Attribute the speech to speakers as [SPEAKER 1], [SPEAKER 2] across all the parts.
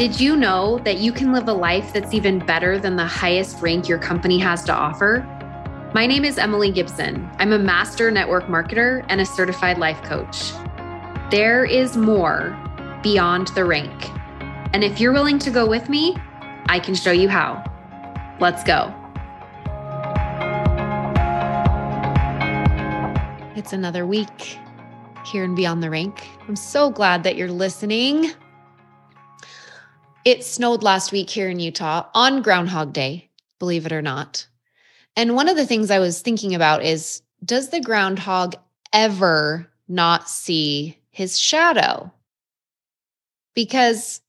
[SPEAKER 1] Did you know that you can live a life that's even better than the highest rank your company has to offer? My name is Emily Gibson. I'm a master network marketer and a certified life coach. There is more beyond the rank. And if you're willing to go with me, I can show you how. Let's go. It's another week here in Beyond the Rank. I'm so glad that you're listening. It snowed last week here in Utah on Groundhog Day, believe it or not. And one of the things I was thinking about is does the groundhog ever not see his shadow? Because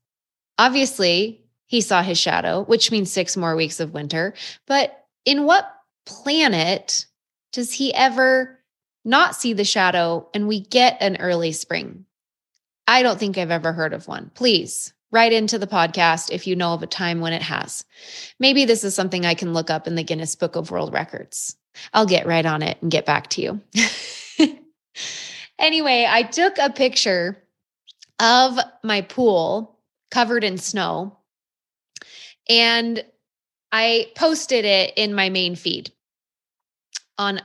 [SPEAKER 1] obviously he saw his shadow, which means six more weeks of winter. But in what planet does he ever not see the shadow and we get an early spring? I don't think I've ever heard of one. Please Write into the podcast if you know of a time when it has. Maybe this is something I can look up in the Guinness Book of World Records. I'll get right on it and get back to you. anyway, I took a picture of my pool covered in snow and I posted it in my main feed on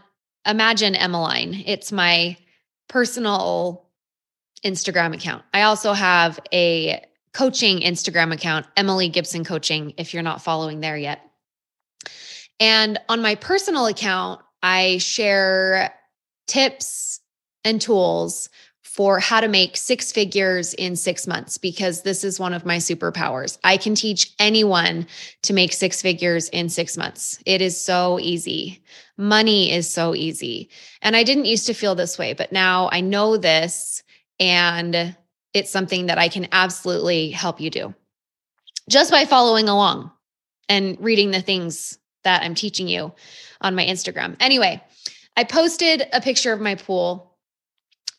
[SPEAKER 1] Imagine Emmeline. It's my personal Instagram account. I also have a coaching Instagram account, Emily Gibson Coaching, if you're not following there yet. And on my personal account, I share tips and tools for how to make six figures in six months because this is one of my superpowers. I can teach anyone to make six figures in six months. It is so easy. Money is so easy. And I didn't used to feel this way, but now I know this and it's something that I can absolutely help you do just by following along and reading the things that I'm teaching you on my Instagram. Anyway, I posted a picture of my pool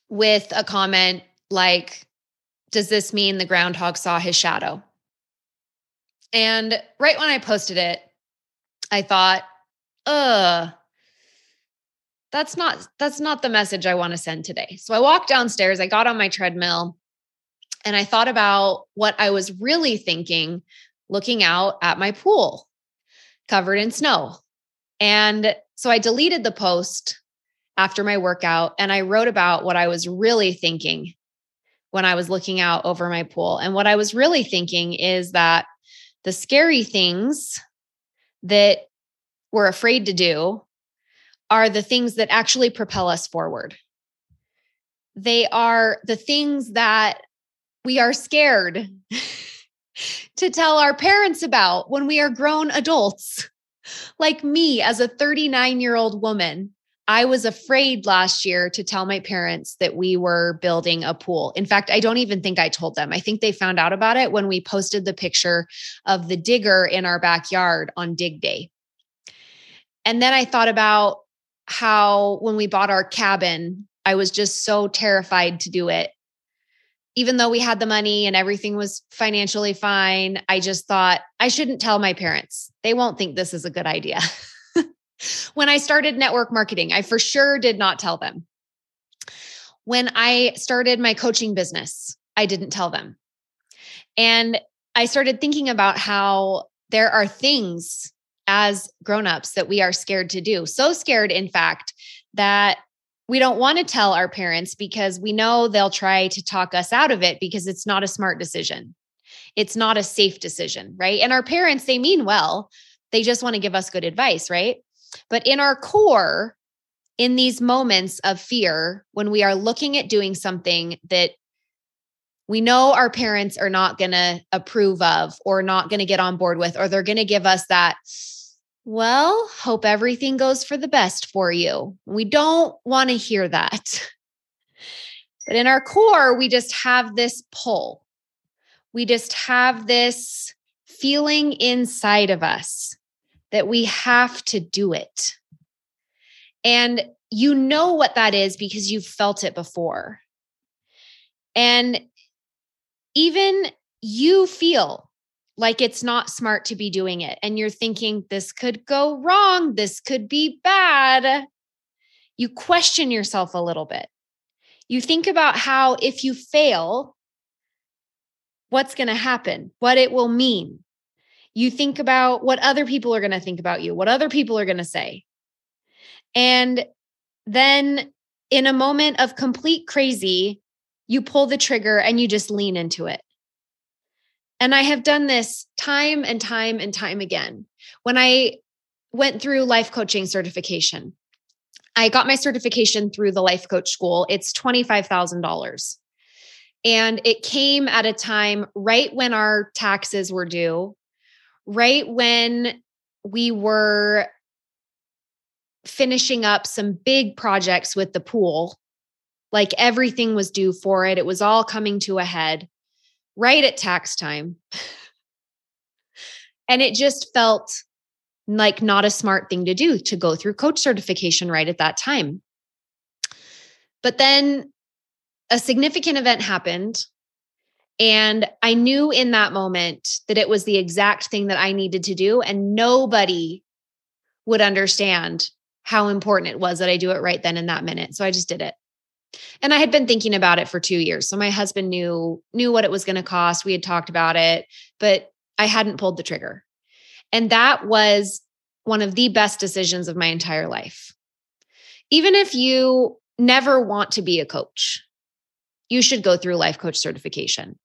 [SPEAKER 1] with a comment like, Does this mean the groundhog saw his shadow? And right when I posted it, I thought, uh, that's not that's not the message I want to send today. So I walked downstairs, I got on my treadmill, and I thought about what I was really thinking looking out at my pool covered in snow. And so I deleted the post after my workout and I wrote about what I was really thinking when I was looking out over my pool. And what I was really thinking is that the scary things that we're afraid to do are the things that actually propel us forward. They are the things that we are scared to tell our parents about when we are grown adults. Like me, as a 39 year old woman, I was afraid last year to tell my parents that we were building a pool. In fact, I don't even think I told them. I think they found out about it when we posted the picture of the digger in our backyard on dig day. And then I thought about how when we bought our cabin, I was just so terrified to do it even though we had the money and everything was financially fine, I just thought I shouldn't tell my parents. They won't think this is a good idea. when I started network marketing, I for sure did not tell them. When I started my coaching business, I didn't tell them. And I started thinking about how there are things as grown-ups that we are scared to do. So scared in fact that we don't want to tell our parents because we know they'll try to talk us out of it because it's not a smart decision. It's not a safe decision, right? And our parents, they mean well. They just want to give us good advice, right? But in our core, in these moments of fear, when we are looking at doing something that we know our parents are not going to approve of or not going to get on board with, or they're going to give us that, well, hope everything goes for the best for you. We don't want to hear that. But in our core, we just have this pull. We just have this feeling inside of us that we have to do it. And you know what that is because you've felt it before. And even you feel like it's not smart to be doing it. And you're thinking, this could go wrong. This could be bad. You question yourself a little bit. You think about how if you fail, what's going to happen, what it will mean. You think about what other people are going to think about you, what other people are going to say. And then in a moment of complete crazy, you pull the trigger and you just lean into it. And I have done this time and time and time again. When I went through life coaching certification, I got my certification through the life coach school. It's $25,000. And it came at a time right when our taxes were due, right when we were finishing up some big projects with the pool. Like everything was due for it, it was all coming to a head right at tax time. and it just felt like not a smart thing to do to go through coach certification right at that time. But then a significant event happened. And I knew in that moment that it was the exact thing that I needed to do. And nobody would understand how important it was that I do it right then in that minute. So I just did it. And I had been thinking about it for 2 years. So my husband knew knew what it was going to cost. We had talked about it, but I hadn't pulled the trigger. And that was one of the best decisions of my entire life. Even if you never want to be a coach, you should go through life coach certification.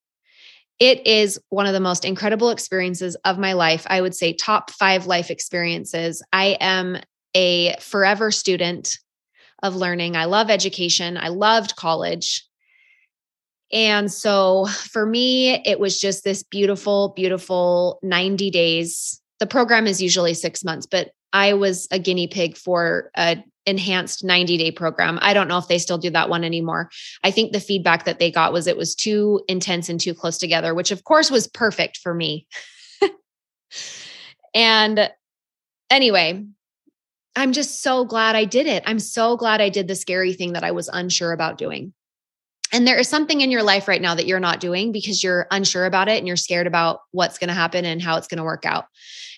[SPEAKER 1] It is one of the most incredible experiences of my life. I would say top five life experiences. I am a forever student of learning. I love education. I loved college. And so for me, it was just this beautiful, beautiful 90 days. The program is usually six months, but I was a guinea pig for a enhanced 90 day program. I don't know if they still do that one anymore. I think the feedback that they got was it was too intense and too close together, which of course was perfect for me. and anyway, I'm just so glad I did it. I'm so glad I did the scary thing that I was unsure about doing. And there is something in your life right now that you're not doing because you're unsure about it and you're scared about what's going to happen and how it's going to work out.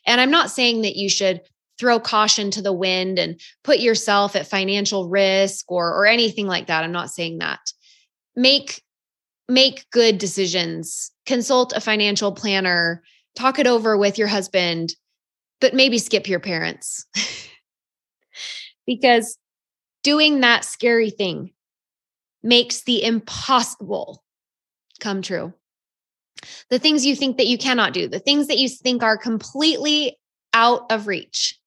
[SPEAKER 1] And I'm not saying that you should throw caution to the wind and put yourself at financial risk or or anything like that. I'm not saying that. Make make good decisions. Consult a financial planner, talk it over with your husband, but maybe skip your parents. because doing that scary thing makes the impossible come true. The things you think that you cannot do, the things that you think are completely out of reach,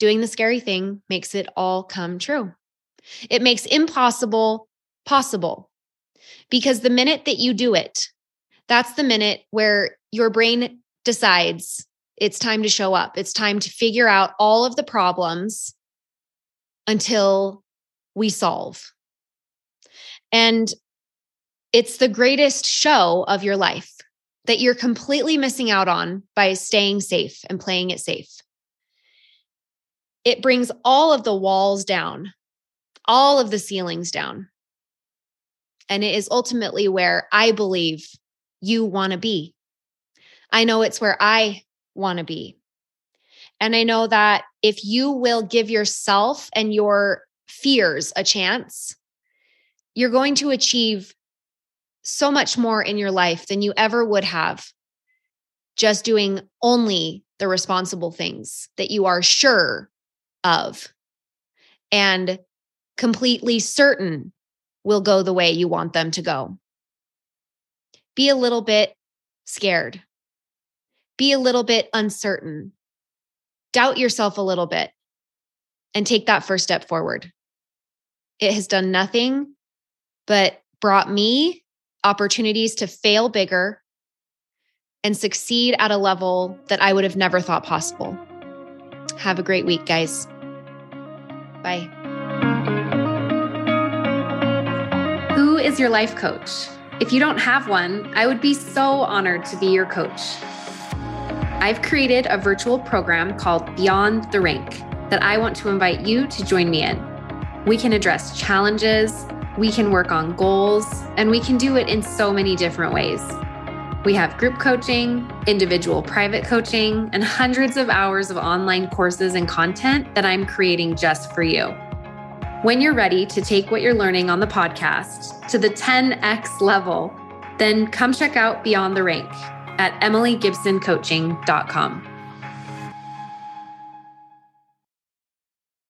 [SPEAKER 1] doing the scary thing makes it all come true. It makes impossible possible because the minute that you do it, that's the minute where your brain decides it's time to show up. It's time to figure out all of the problems until we solve. And it's the greatest show of your life that you're completely missing out on by staying safe and playing it safe it brings all of the walls down, all of the ceilings down. And it is ultimately where I believe you want to be. I know it's where I want to be. And I know that if you will give yourself and your fears a chance, you're going to achieve so much more in your life than you ever would have just doing only the responsible things that you are sure of and completely certain will go the way you want them to go. Be a little bit scared. Be a little bit uncertain. Doubt yourself a little bit and take that first step forward. It has done nothing but brought me opportunities to fail bigger and succeed at a level that I would have never thought possible. Have a great week, guys. Bye. Who is your life coach? If you don't have one, I would be so honored to be your coach. I've created a virtual program called Beyond the Rank that I want to invite you to join me in. We can address challenges, we can work on goals, and we can do it in so many different ways. We have group coaching, individual private coaching, and hundreds of hours of online courses and content that I'm creating just for you. When you're ready to take what you're learning on the podcast to the 10x level, then come check out Beyond the Rank at emilygibsoncoaching.com.